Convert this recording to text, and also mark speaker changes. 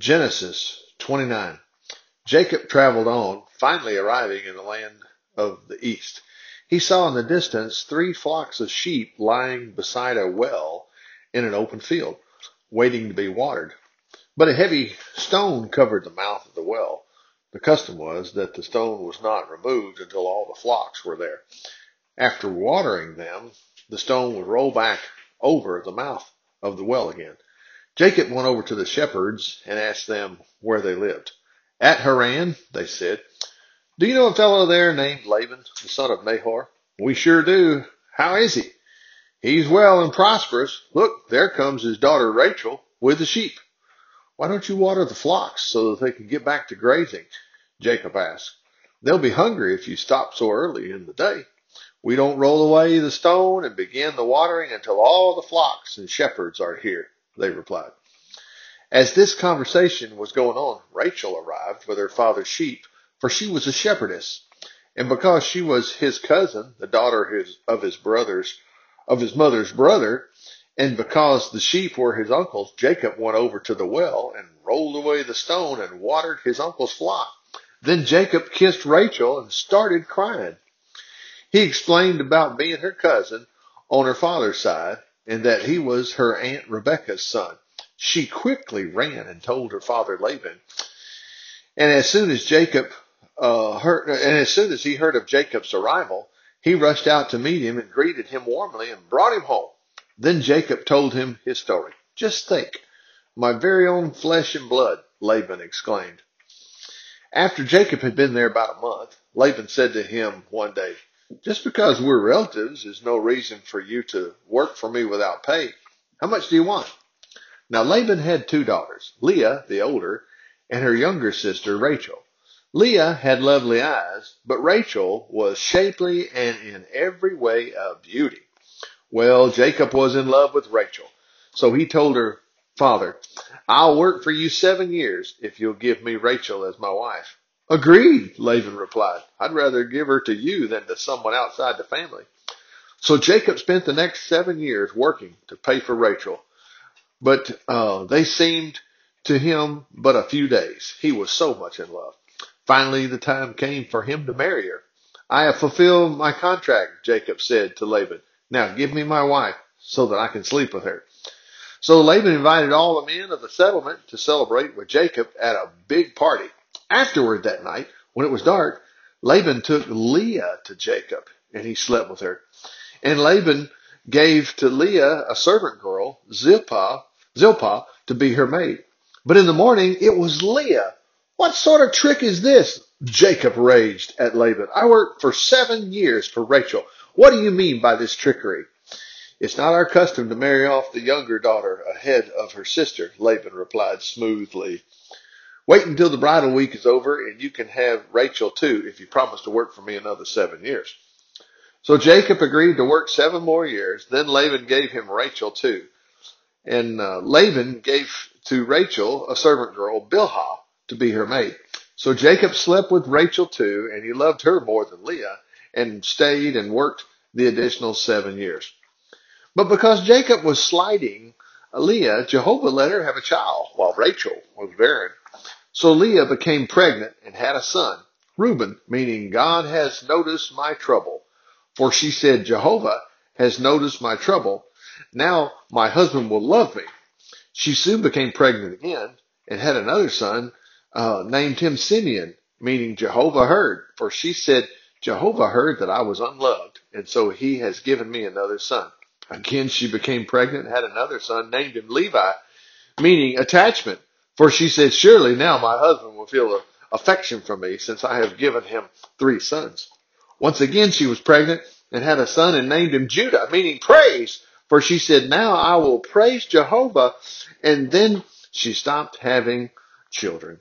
Speaker 1: Genesis 29. Jacob traveled on, finally arriving in the land of the east. He saw in the distance three flocks of sheep lying beside a well in an open field, waiting to be watered. But a heavy stone covered the mouth of the well. The custom was that the stone was not removed until all the flocks were there. After watering them, the stone would roll back over the mouth of the well again. Jacob went over to the shepherds and asked them where they lived. At Haran, they said. Do you know a fellow there named Laban, the son of Nahor? We sure do. How is he? He's well and prosperous. Look, there comes his daughter Rachel with the sheep. Why don't you water the flocks so that they can get back to grazing? Jacob asked. They'll be hungry if you stop so early in the day. We don't roll away the stone and begin the watering until all the flocks and shepherds are here they replied. As this conversation was going on, Rachel arrived with her father's sheep, for she was a shepherdess. And because she was his cousin, the daughter of his, of his brother's, of his mother's brother, and because the sheep were his uncle's, Jacob went over to the well and rolled away the stone and watered his uncle's flock. Then Jacob kissed Rachel and started crying. He explained about being her cousin on her father's side and that he was her aunt Rebekah's son. She quickly ran and told her father Laban. And as soon as Jacob uh, heard, and as soon as he heard of Jacob's arrival, he rushed out to meet him and greeted him warmly and brought him home. Then Jacob told him his story. Just think, my very own flesh and blood, Laban exclaimed. After Jacob had been there about a month, Laban said to him one day, just because we're relatives is no reason for you to work for me without pay. How much do you want? Now Laban had two daughters, Leah, the older, and her younger sister, Rachel. Leah had lovely eyes, but Rachel was shapely and in every way a beauty. Well, Jacob was in love with Rachel, so he told her father, I'll work for you seven years if you'll give me Rachel as my wife. Agreed, Laban replied. I'd rather give her to you than to someone outside the family. So Jacob spent the next seven years working to pay for Rachel, but uh, they seemed to him but a few days. He was so much in love. Finally, the time came for him to marry her. I have fulfilled my contract, Jacob said to Laban. Now give me my wife so that I can sleep with her. So Laban invited all the men of the settlement to celebrate with Jacob at a big party. Afterward that night, when it was dark, Laban took Leah to Jacob and he slept with her. And Laban gave to Leah a servant girl, Zilpah, Zilpah, to be her maid. But in the morning it was Leah. What sort of trick is this? Jacob raged at Laban. I worked for seven years for Rachel. What do you mean by this trickery? It's not our custom to marry off the younger daughter ahead of her sister, Laban replied smoothly. Wait until the bridal week is over and you can have Rachel too if you promise to work for me another seven years. So Jacob agreed to work seven more years. Then Laban gave him Rachel too. And uh, Laban gave to Rachel a servant girl, Bilhah, to be her maid. So Jacob slept with Rachel too, and he loved her more than Leah, and stayed and worked the additional seven years. But because Jacob was slighting Leah, Jehovah let her have a child, while Rachel was barren. So Leah became pregnant and had a son, Reuben, meaning God has noticed my trouble. For she said, Jehovah has noticed my trouble. Now my husband will love me. She soon became pregnant again and had another son, uh, named him Simeon, meaning Jehovah heard. For she said, Jehovah heard that I was unloved, and so he has given me another son. Again, she became pregnant and had another son, named him Levi, meaning attachment. For she said, Surely now my husband will feel affection for me, since I have given him three sons. Once again she was pregnant and had a son and named him Judah, meaning praise. For she said, Now I will praise Jehovah. And then she stopped having children.